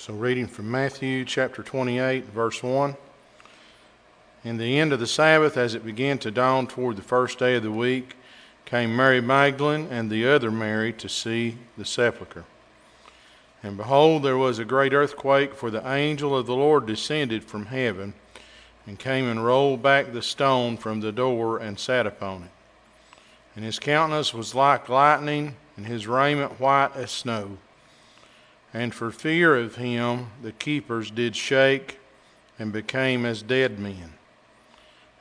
So, reading from Matthew chapter 28, verse 1. In the end of the Sabbath, as it began to dawn toward the first day of the week, came Mary Magdalene and the other Mary to see the sepulchre. And behold, there was a great earthquake, for the angel of the Lord descended from heaven and came and rolled back the stone from the door and sat upon it. And his countenance was like lightning, and his raiment white as snow. And for fear of him, the keepers did shake and became as dead men.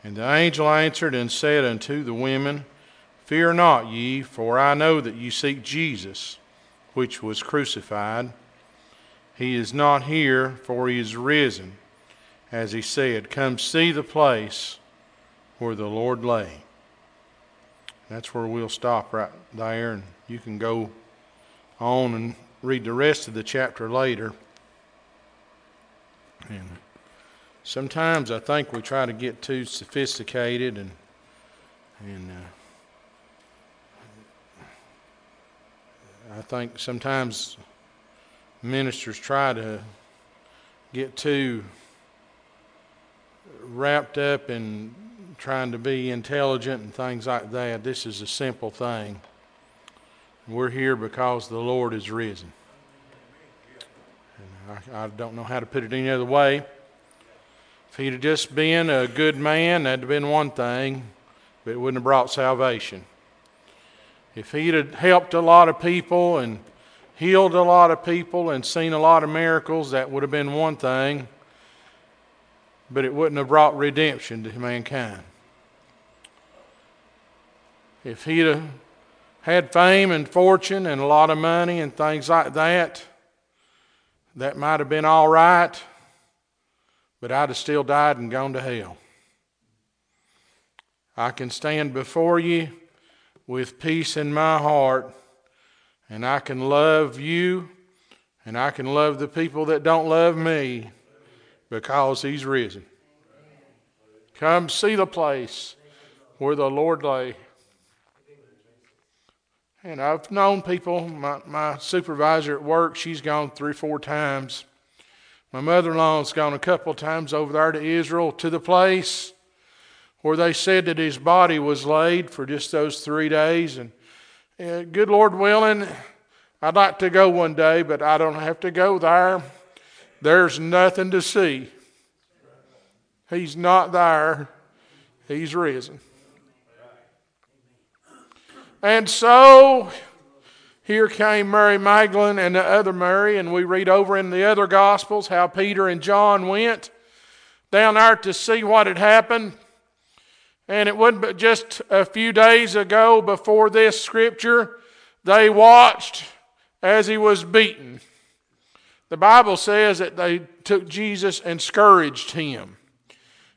And the angel answered and said unto the women, Fear not ye, for I know that ye seek Jesus, which was crucified. He is not here, for he is risen, as he said. Come see the place where the Lord lay. That's where we'll stop right there, and you can go on and read the rest of the chapter later. And sometimes I think we try to get too sophisticated and and uh, I think sometimes ministers try to get too wrapped up in trying to be intelligent and things like that. This is a simple thing. We're here because the Lord is risen. And I, I don't know how to put it any other way. If he'd have just been a good man, that'd have been one thing, but it wouldn't have brought salvation. If he'd have helped a lot of people and healed a lot of people and seen a lot of miracles, that would have been one thing, but it wouldn't have brought redemption to mankind. If he'd have had fame and fortune and a lot of money and things like that, that might have been all right, but I'd have still died and gone to hell. I can stand before you with peace in my heart, and I can love you, and I can love the people that don't love me because He's risen. Come see the place where the Lord lay. And I've known people, my, my supervisor at work, she's gone three, four times. My mother in law's gone a couple of times over there to Israel to the place where they said that his body was laid for just those three days. And uh, good Lord willing, I'd like to go one day, but I don't have to go there. There's nothing to see. He's not there, He's risen. And so here came Mary Magdalene and the other Mary, and we read over in the other Gospels how Peter and John went down there to see what had happened. And it wasn't but just a few days ago before this scripture, they watched as he was beaten. The Bible says that they took Jesus and scourged him.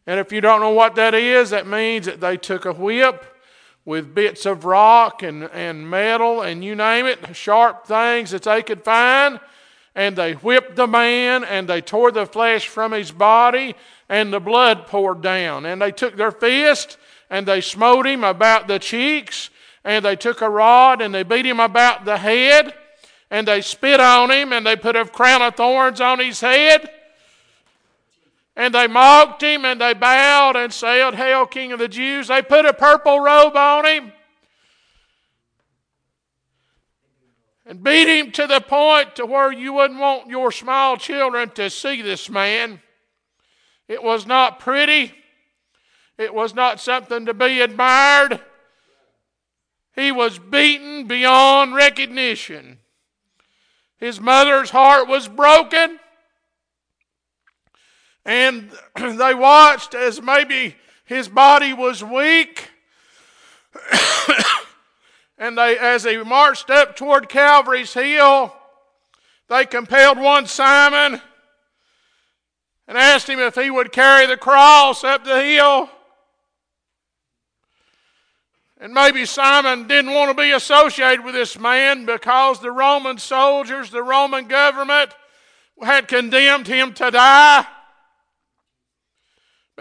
And if you don't know what that is, that means that they took a whip with bits of rock and, and metal and you name it, sharp things that they could find. And they whipped the man and they tore the flesh from his body and the blood poured down. And they took their fist and they smote him about the cheeks and they took a rod and they beat him about the head and they spit on him and they put a crown of thorns on his head and they mocked him and they bowed and said, Hail, King of the Jews. They put a purple robe on him and beat him to the point to where you wouldn't want your small children to see this man. It was not pretty. It was not something to be admired. He was beaten beyond recognition. His mother's heart was broken. And they watched as maybe his body was weak. and they, as they marched up toward Calvary's hill, they compelled one Simon and asked him if he would carry the cross up the hill. And maybe Simon didn't want to be associated with this man because the Roman soldiers, the Roman government, had condemned him to die.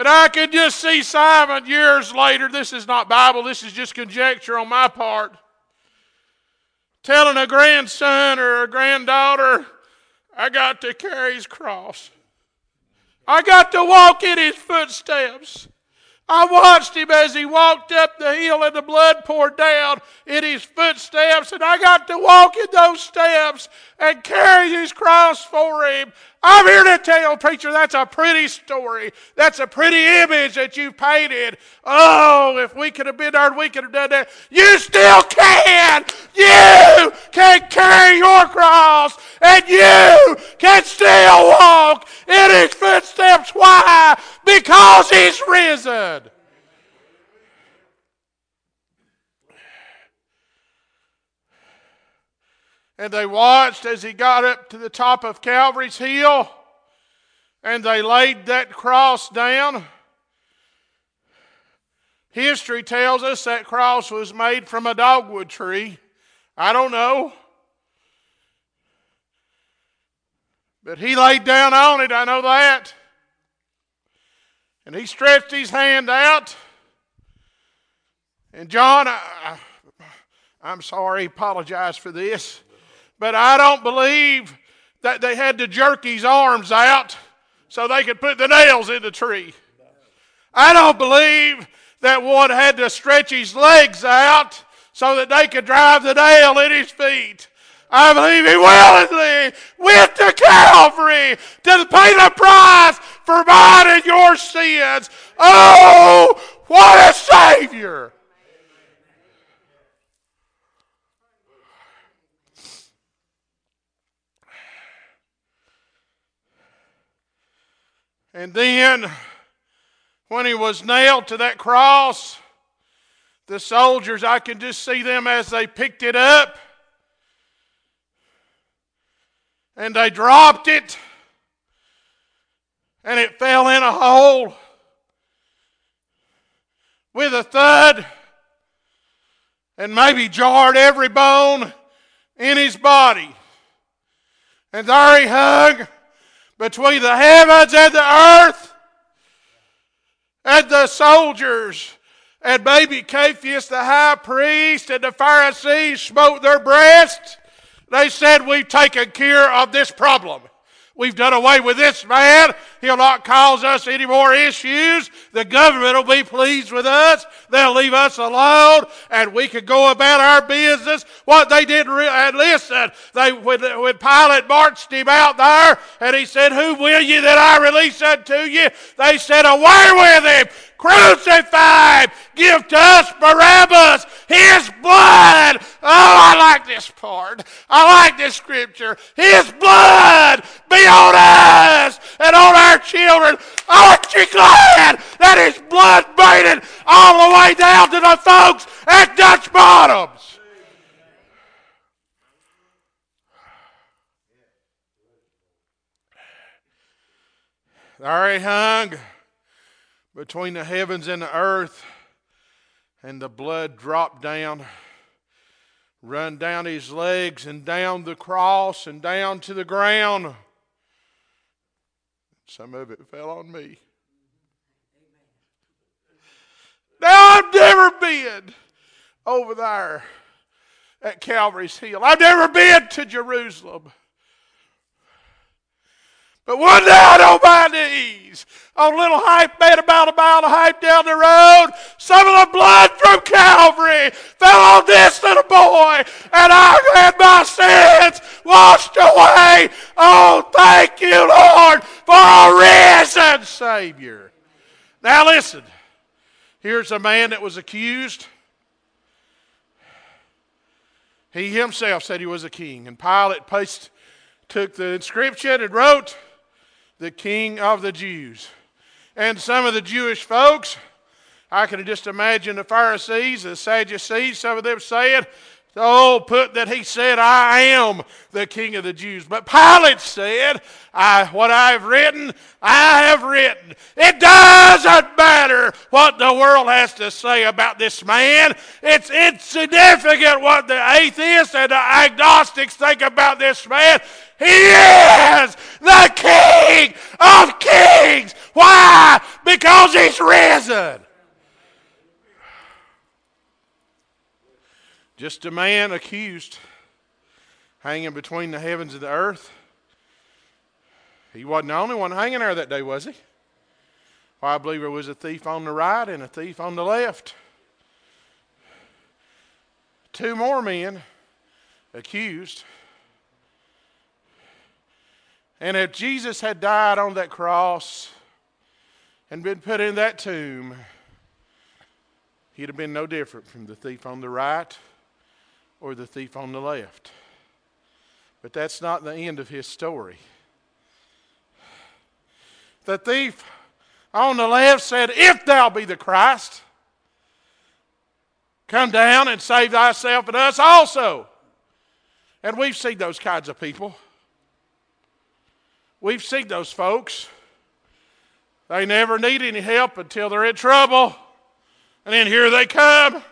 But I could just see Simon years later, this is not Bible, this is just conjecture on my part, telling a grandson or a granddaughter, I got to carry his cross. I got to walk in his footsteps. I watched him as he walked up the hill and the blood poured down in his footsteps, and I got to walk in those steps and carry his cross for him. I'm here to tell, preacher, that's a pretty story. That's a pretty image that you've painted. Oh, if we could have been there, we could have done that. You still can. You can carry your cross, and you can still walk in his footsteps. Why? Because he's risen. And they watched as he got up to the top of Calvary's hill and they laid that cross down. History tells us that cross was made from a dogwood tree. I don't know. But he laid down on it, I know that. And he stretched his hand out. And John, I, am sorry, apologize for this. But I don't believe that they had to jerk his arms out so they could put the nails in the tree. I don't believe that one had to stretch his legs out so that they could drive the nail in his feet. I believe he willingly went to Calvary to pay the price for mine and your sins. Oh, what a Savior! And then, when he was nailed to that cross, the soldiers, I can just see them as they picked it up. And they dropped it. And it fell in a hole with a thud. And maybe jarred every bone in his body. And there he hung between the heavens and the earth, and the soldiers, and maybe Caiaphas the high priest and the Pharisees smote their breasts. They said, We've taken care of this problem. We've done away with this man. He'll not cause us any more issues. The government will be pleased with us. They'll leave us alone and we can go about our business. What they re- and listen, they, when, when Pilate marched him out there and he said, Who will you that I release unto you? They said, Away with him! Crucify him! Give to us Barabbas his blood! Oh, I like this part. I like this scripture. His blood be on us and on our children. Aren't you glad that his blood made it all the way down to the folks at Dutch Bottoms? There he hung between the heavens and the earth, and the blood dropped down, run down his legs and down the cross and down to the ground. Some of it fell on me. Now I've never been over there at Calvary's Hill. I've never been to Jerusalem. But one day out on my knees, on a little hype made about a mile and a down the road, some of the blood from Calvary fell on this little boy, and I had my sins washed away. Oh, thank you, Lord, for a risen Savior. Now listen, here's a man that was accused. He himself said he was a king, and Pilate placed, took the inscription and wrote, the King of the Jews. And some of the Jewish folks, I can just imagine the Pharisees, the Sadducees, some of them saying, Oh, put that he said, I am the king of the Jews. But Pilate said, I, What I've written, I have written. It doesn't matter what the world has to say about this man. It's insignificant what the atheists and the agnostics think about this man. He is the King of Kings. Why? Because he's risen. Just a man accused, hanging between the heavens and the earth. He wasn't the only one hanging there that day, was he? Well, I believe there was a thief on the right and a thief on the left. Two more men accused. And if Jesus had died on that cross and been put in that tomb, he'd have been no different from the thief on the right or the thief on the left. But that's not the end of his story. The thief on the left said, If thou be the Christ, come down and save thyself and us also. And we've seen those kinds of people. We've seen those folks. They never need any help until they're in trouble. And then here they come.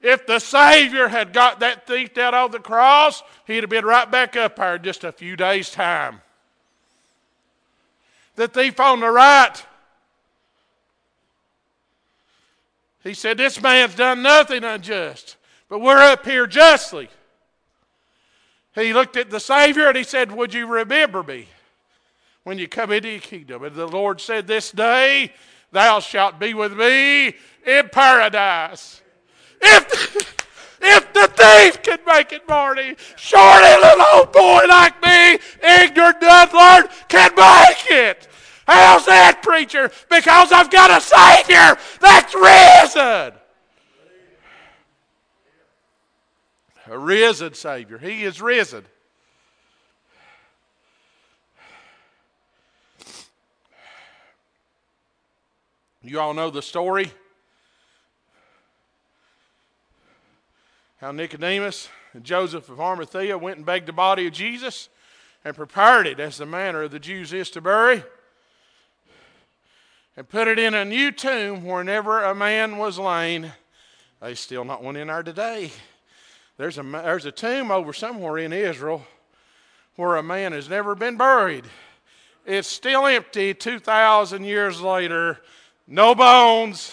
If the Savior had got that thief down on the cross, he'd have been right back up there in just a few days' time. The thief on the right, he said, This man's done nothing unjust, but we're up here justly. He looked at the Savior and he said, Would you remember me when you come into your kingdom? And the Lord said, This day thou shalt be with me in paradise. If, if the thief can make it, Marty, a little old boy like me, ignorant Lord, can make it. How's that, preacher? Because I've got a Savior that's risen. a risen Savior. He is risen. You all know the story. How Nicodemus and Joseph of Arimathea went and begged the body of Jesus and prepared it as the manner of the Jews is to bury, and put it in a new tomb wherever a man was laid. There's still not one in there today. There's a, there's a tomb over somewhere in Israel where a man has never been buried. It's still empty 2,000 years later. No bones,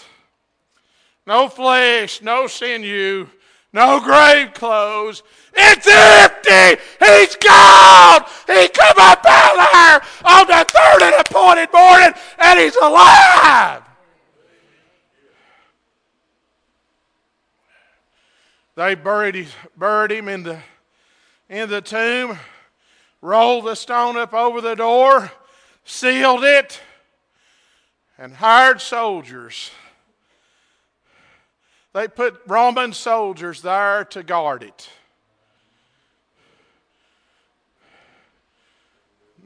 no flesh, no sinew, no grave clothes. It's empty. He's gone. He come up out there on the third and appointed morning, and he's alive. They buried, buried him in the, in the tomb, rolled the stone up over the door, sealed it, and hired soldiers. They put Roman soldiers there to guard it.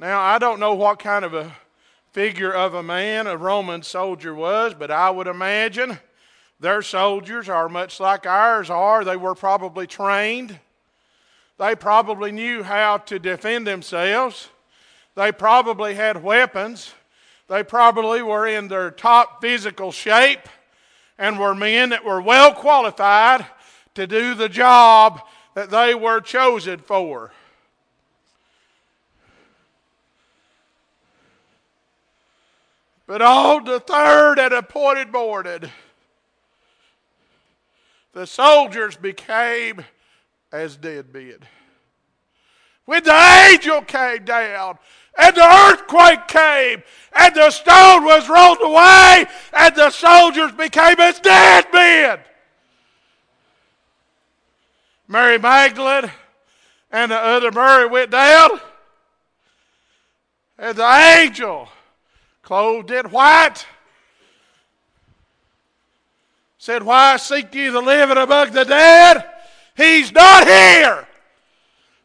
Now, I don't know what kind of a figure of a man a Roman soldier was, but I would imagine their soldiers are much like ours are. They were probably trained. They probably knew how to defend themselves. They probably had weapons. They probably were in their top physical shape and were men that were well qualified to do the job that they were chosen for. But on the third and appointed morning, the soldiers became as dead men. When the angel came down, and the earthquake came, and the stone was rolled away, and the soldiers became as dead men. Mary Magdalene and the other Mary went down, and the angel, clothed in white, said, Why seek ye the living among the dead? He's not here,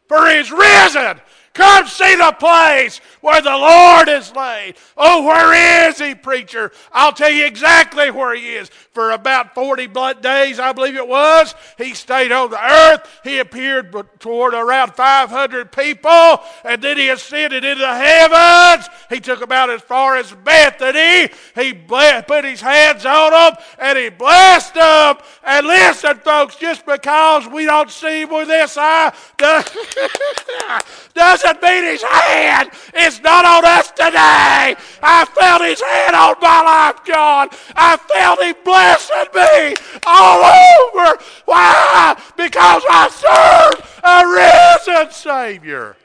for he's risen. Come see the place where the Lord is laid. Oh, where is he, preacher? I'll tell you exactly where he is. For about 40 blood days, I believe it was, he stayed on the earth. He appeared toward around 500 people, and then he ascended into the heavens. He took about as far as Bethany. He put his hands on them, and he blessed them. And listen, folks, just because we don't see with this eye doesn't that beat his hand is not on us today. I felt his hand on my life, God. I felt him blessing me all over. Why? Because I served a risen Savior.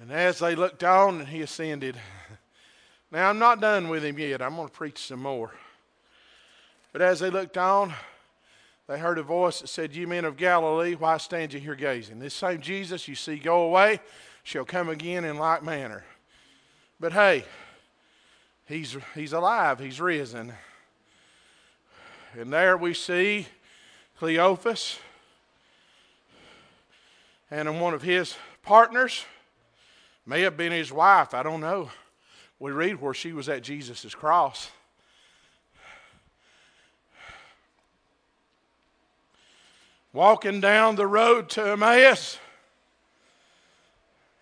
And as they looked on, he ascended. Now, I'm not done with him yet. I'm going to preach some more. But as they looked on, they heard a voice that said, You men of Galilee, why stand you here gazing? This same Jesus you see go away shall come again in like manner. But hey, he's, he's alive, he's risen. And there we see Cleophas and one of his partners, may have been his wife, I don't know we read where she was at Jesus' cross. Walking down the road to Emmaus,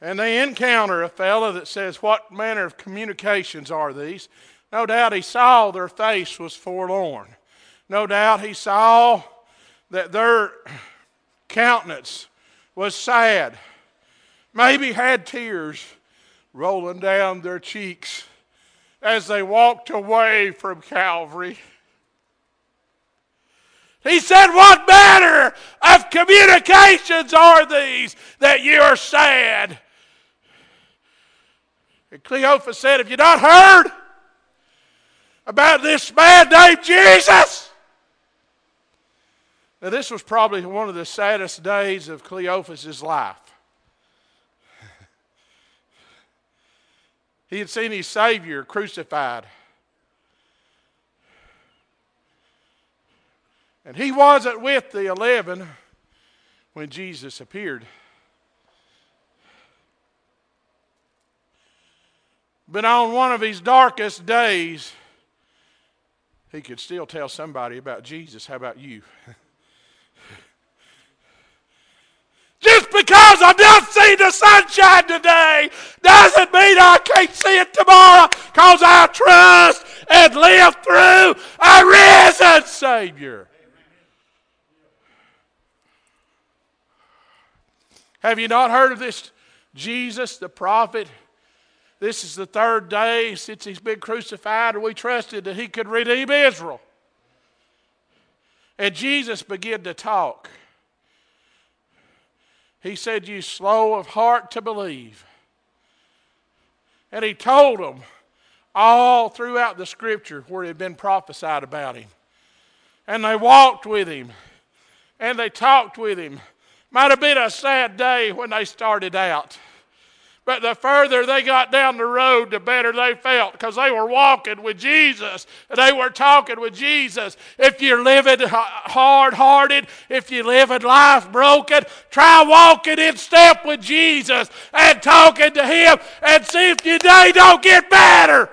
and they encounter a fellow that says, What manner of communications are these? No doubt he saw their face was forlorn. No doubt he saw that their countenance was sad, maybe had tears rolling down their cheeks as they walked away from Calvary. He said, What manner of communications are these that you are sad? And Cleophas said, Have you not heard about this man named Jesus? Now, this was probably one of the saddest days of Cleophas's life. He had seen his Savior crucified. And he wasn't with the eleven when Jesus appeared. But on one of his darkest days, he could still tell somebody about Jesus. How about you? Just because I've not seen the sunshine today doesn't mean I can't see it tomorrow because I trust and live through a risen Savior. Have you not heard of this Jesus, the prophet? This is the third day since he's been crucified, and we trusted that he could redeem Israel. And Jesus began to talk. He said, You slow of heart to believe. And he told them all throughout the scripture where it had been prophesied about him. And they walked with him and they talked with him. Might have been a sad day when they started out. But the further they got down the road, the better they felt because they were walking with Jesus. They were talking with Jesus. If you're living hard hearted, if you're living life broken, try walking in step with Jesus and talking to Him and see if your day don't get better.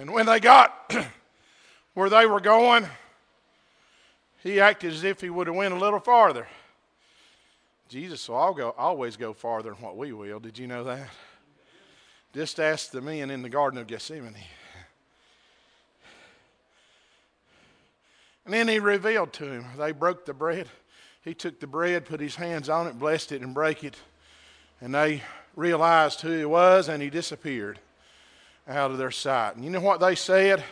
And when they got where they were going, he acted as if he would have went a little farther. Jesus will I'll go, always go farther than what we will. Did you know that? Just ask the men in the Garden of Gethsemane. And then he revealed to him. They broke the bread. He took the bread, put his hands on it, blessed it, and broke it. And they realized who he was, and he disappeared out of their sight. And you know what they said?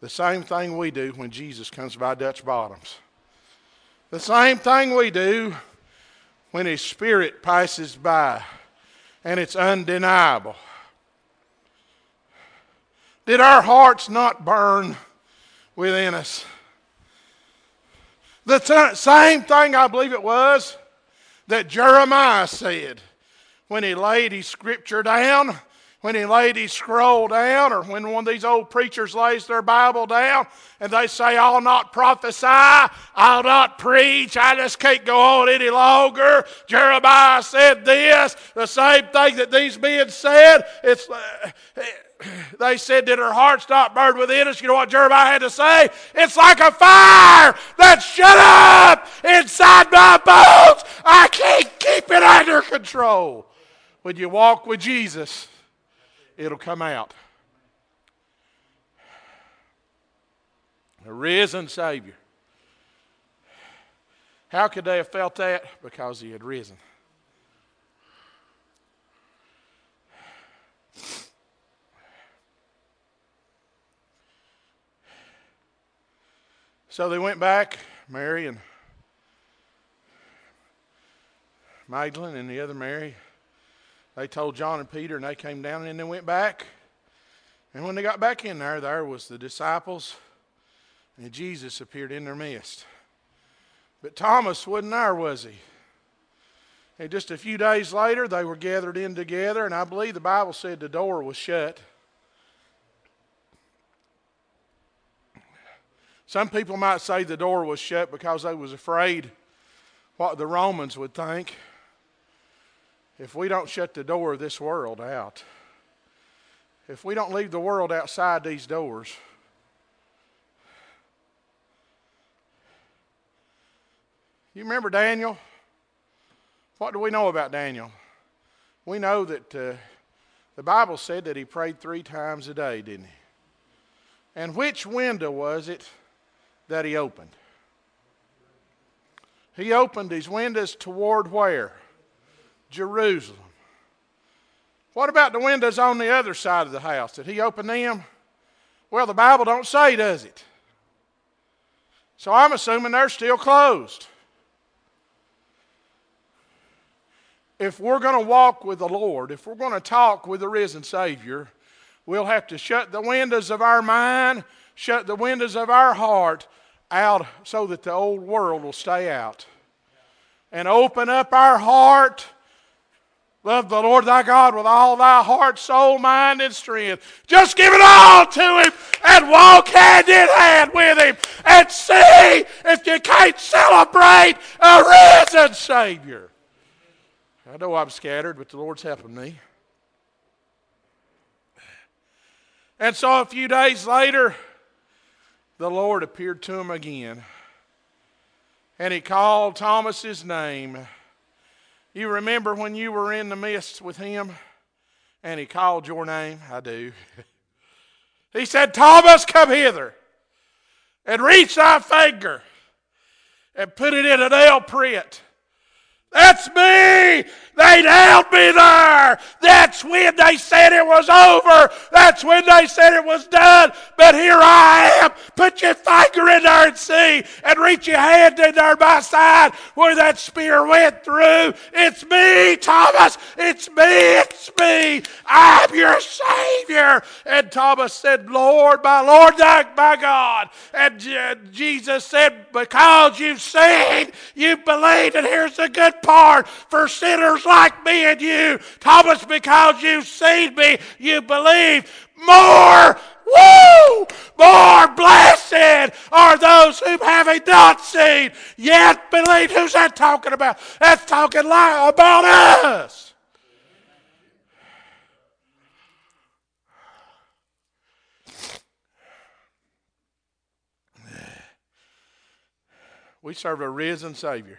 The same thing we do when Jesus comes by Dutch Bottoms. The same thing we do when His Spirit passes by, and it's undeniable. Did our hearts not burn within us? The t- same thing, I believe it was, that Jeremiah said when he laid his scripture down when he laid his scroll down, or when one of these old preachers lays their Bible down and they say, I'll not prophesy, I'll not preach, I just can't go on any longer. Jeremiah said this, the same thing that these men said. It's. Uh, they said, Did our hearts not burn within us? You know what Jeremiah had to say? It's like a fire that's shut up inside my bones. I can't keep it under control. When you walk with Jesus, it'll come out. A risen Savior. How could they have felt that? Because he had risen. So they went back, Mary and Magdalene and the other Mary. They told John and Peter, and they came down and then they went back. And when they got back in there, there was the disciples, and Jesus appeared in their midst. But Thomas wasn't there, was he? And just a few days later, they were gathered in together, and I believe the Bible said the door was shut. Some people might say the door was shut because they was afraid what the Romans would think if we don't shut the door of this world out. If we don't leave the world outside these doors. You remember Daniel? What do we know about Daniel? We know that uh, the Bible said that he prayed three times a day, didn't he? And which window was it that he opened? He opened his windows toward where? Jerusalem. What about the windows on the other side of the house? Did he open them? Well, the Bible don't say, does it? So I'm assuming they're still closed. if we're going to walk with the Lord, if we're going to talk with the risen Savior, we'll have to shut the windows of our mind, shut the windows of our heart out so that the old world will stay out. And open up our heart. Love the Lord thy God with all thy heart, soul, mind, and strength. Just give it all to Him and walk hand in hand with Him and see if you can't celebrate a risen Savior. I know I'm scattered, but the Lord's helping me. And so a few days later, the Lord appeared to him again. And he called Thomas's name. You remember when you were in the midst with him and he called your name? I do. he said, Thomas, come hither and reach thy finger and put it in a nail print that's me. They nailed me there. That's when they said it was over. That's when they said it was done. But here I am. Put your finger in there and see, and reach your hand in there by side where that spear went through. It's me, Thomas. It's me. It's me. I'm your Savior. And Thomas said, Lord, my Lord, my God. And Jesus said, Because you've seen, you've believed, and here's the good part for sinners like me and you. Thomas, because you've seen me, you believe more. Woo! More blessed are those who having not seen yet believe. Who's that talking about? That's talking about us. We serve a risen Savior.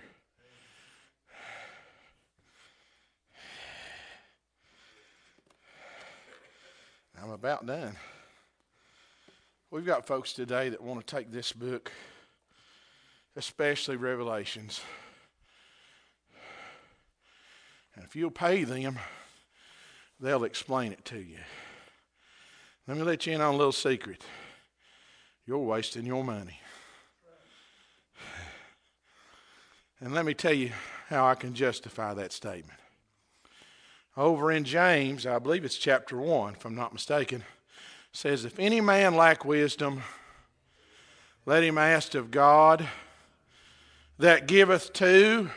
I'm about done. We've got folks today that want to take this book, especially Revelations, and if you'll pay them, they'll explain it to you. Let me let you in on a little secret. You're wasting your money. And let me tell you how I can justify that statement over in James, I believe it's chapter 1, if I'm not mistaken, says, If any man lack wisdom, let him ask of God that giveth to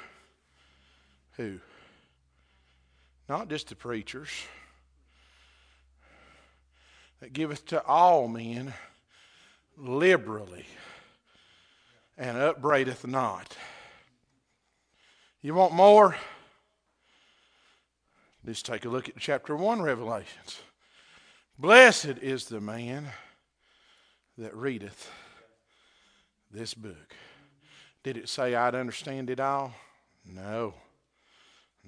who? Not just the preachers, that giveth to all men liberally and upbraideth not. You want more? Let's take a look at chapter 1 Revelations. Blessed is the man that readeth this book. Did it say I'd understand it all? No.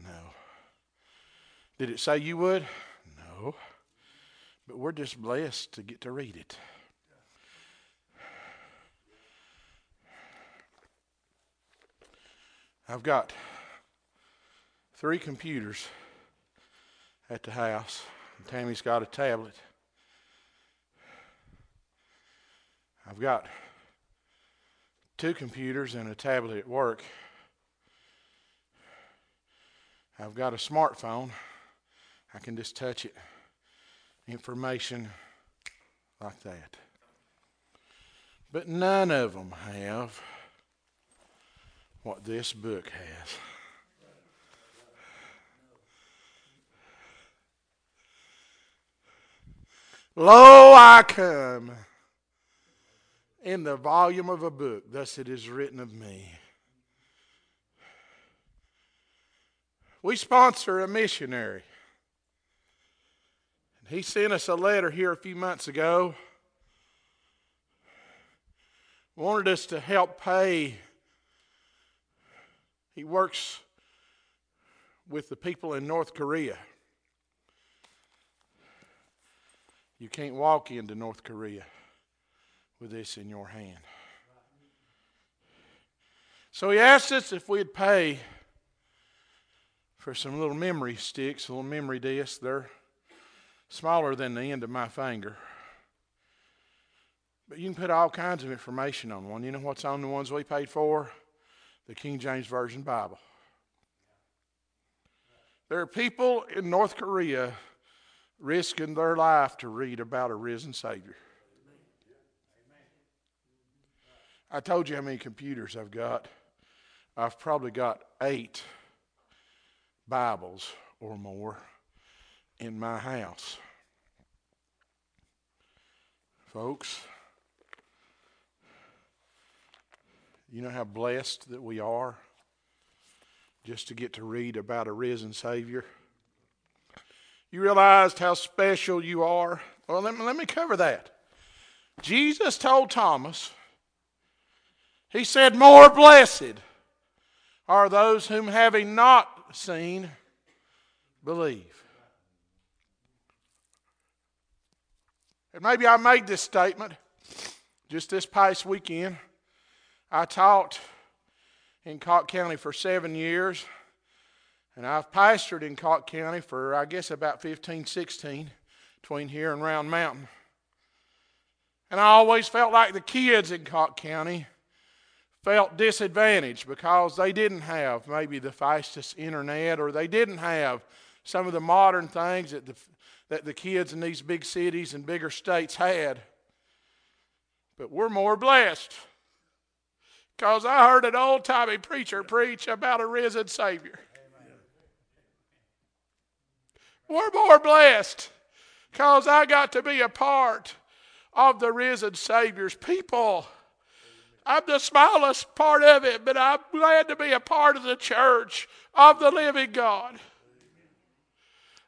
No. Did it say you would? No. But we're just blessed to get to read it. I've got three computers at the house. Tammy's got a tablet. I've got two computers and a tablet at work. I've got a smartphone. I can just touch it. Information like that. But none of them have what this book has. Lo, I come in the volume of a book, thus it is written of me. We sponsor a missionary. He sent us a letter here a few months ago. Wanted us to help pay. He works with the people in North Korea. You can't walk into North Korea with this in your hand. So he asked us if we'd pay for some little memory sticks, little memory discs. They're smaller than the end of my finger. But you can put all kinds of information on one. You know what's on the ones we paid for? The King James Version Bible. There are people in North Korea risking their life to read about a risen Savior. I told you how many computers I've got. I've probably got eight Bibles or more in my house. Folks, you know how blessed that we are just to get to read about a risen Savior? You realized how special you are? Well, let me, let me cover that. Jesus told Thomas, He said, More blessed are those whom having not seen believe. And maybe I made this statement just this past weekend. I taught in Cocke County for seven years. And I've pastored in Cocke County for, I guess, about 15, 16, between here and Round Mountain. And I always felt like the kids in Cocke County felt disadvantaged because they didn't have maybe the fastest internet or they didn't have some of the modern things that the, that the kids in these big cities and bigger states had. But we're more blessed because I heard an old timey preacher preach about a risen Savior. We're more blessed because I got to be a part of the risen Savior's people. I'm the smallest part of it, but I'm glad to be a part of the church of the living God.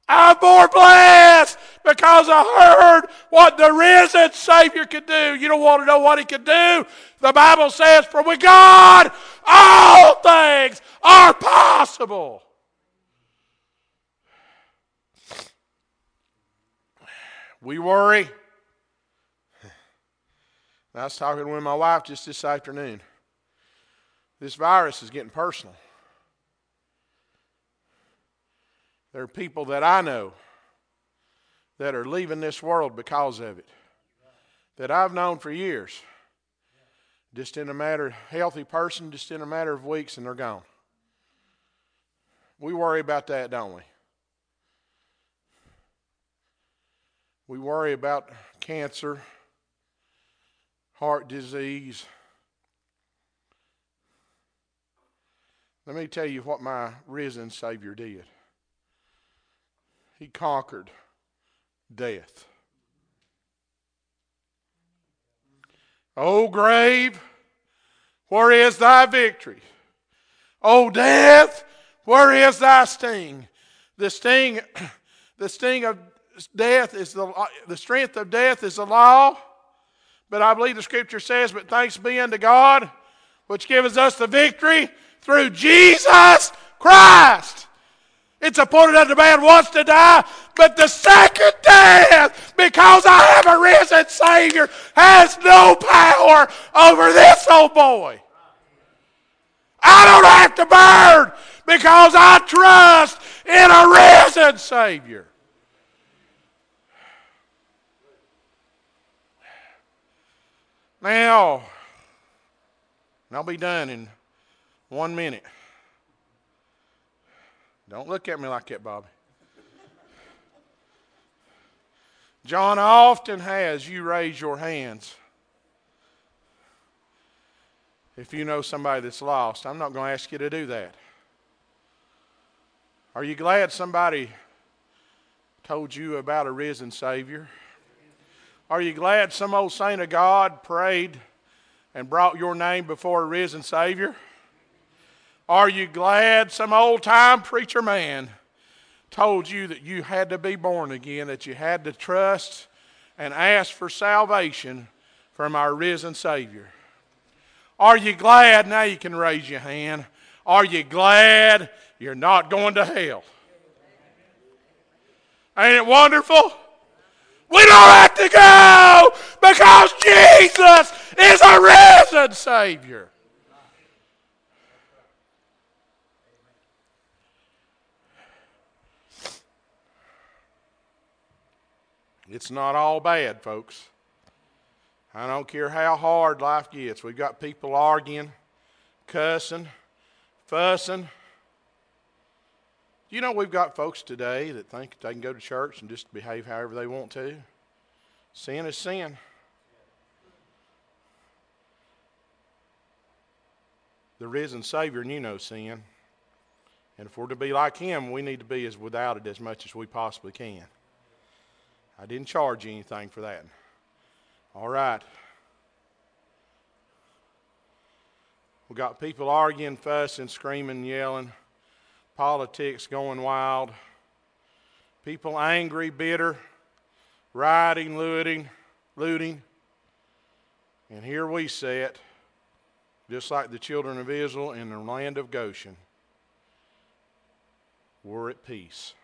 I'm more blessed because I heard what the risen Savior could do. You don't want to know what He could do? The Bible says, For with God, all things are possible. We worry. I was talking with my wife just this afternoon. This virus is getting personal. There are people that I know that are leaving this world because of it, that I've known for years. Just in a matter, of healthy person, just in a matter of weeks, and they're gone. We worry about that, don't we? We worry about cancer, heart disease. Let me tell you what my risen Savior did. He conquered death. O grave, where is thy victory? O death, where is thy sting? The sting, the sting of death is the, uh, the strength of death is the law. But I believe the scripture says, But thanks be unto God, which gives us the victory through Jesus Christ. It's appointed unto man once to die, but the second death, because I have a risen Savior, has no power over this old boy. I don't have to burn because I trust in a risen Savior. Now, And I'll be done in one minute. Don't look at me like that, Bobby. John often has you raise your hands if you know somebody that's lost. I'm not going to ask you to do that. Are you glad somebody told you about a risen Savior? Are you glad some old saint of God prayed and brought your name before a risen Savior? Are you glad some old time preacher man told you that you had to be born again, that you had to trust and ask for salvation from our risen Savior? Are you glad? Now you can raise your hand. Are you glad you're not going to hell? Ain't it wonderful? We don't have to go because Jesus is a risen Savior. It's not all bad, folks. I don't care how hard life gets. We've got people arguing, cussing, fussing. You know, we've got folks today that think they can go to church and just behave however they want to. Sin is sin. The risen Savior knew no sin. And if we're to be like Him, we need to be as without it as much as we possibly can. I didn't charge you anything for that. All right. We got people arguing, fussing, screaming, yelling, politics going wild, people angry, bitter, rioting, looting, looting. And here we sit, just like the children of Israel in the land of Goshen. We're at peace.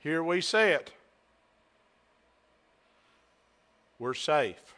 Here we sit we're safe.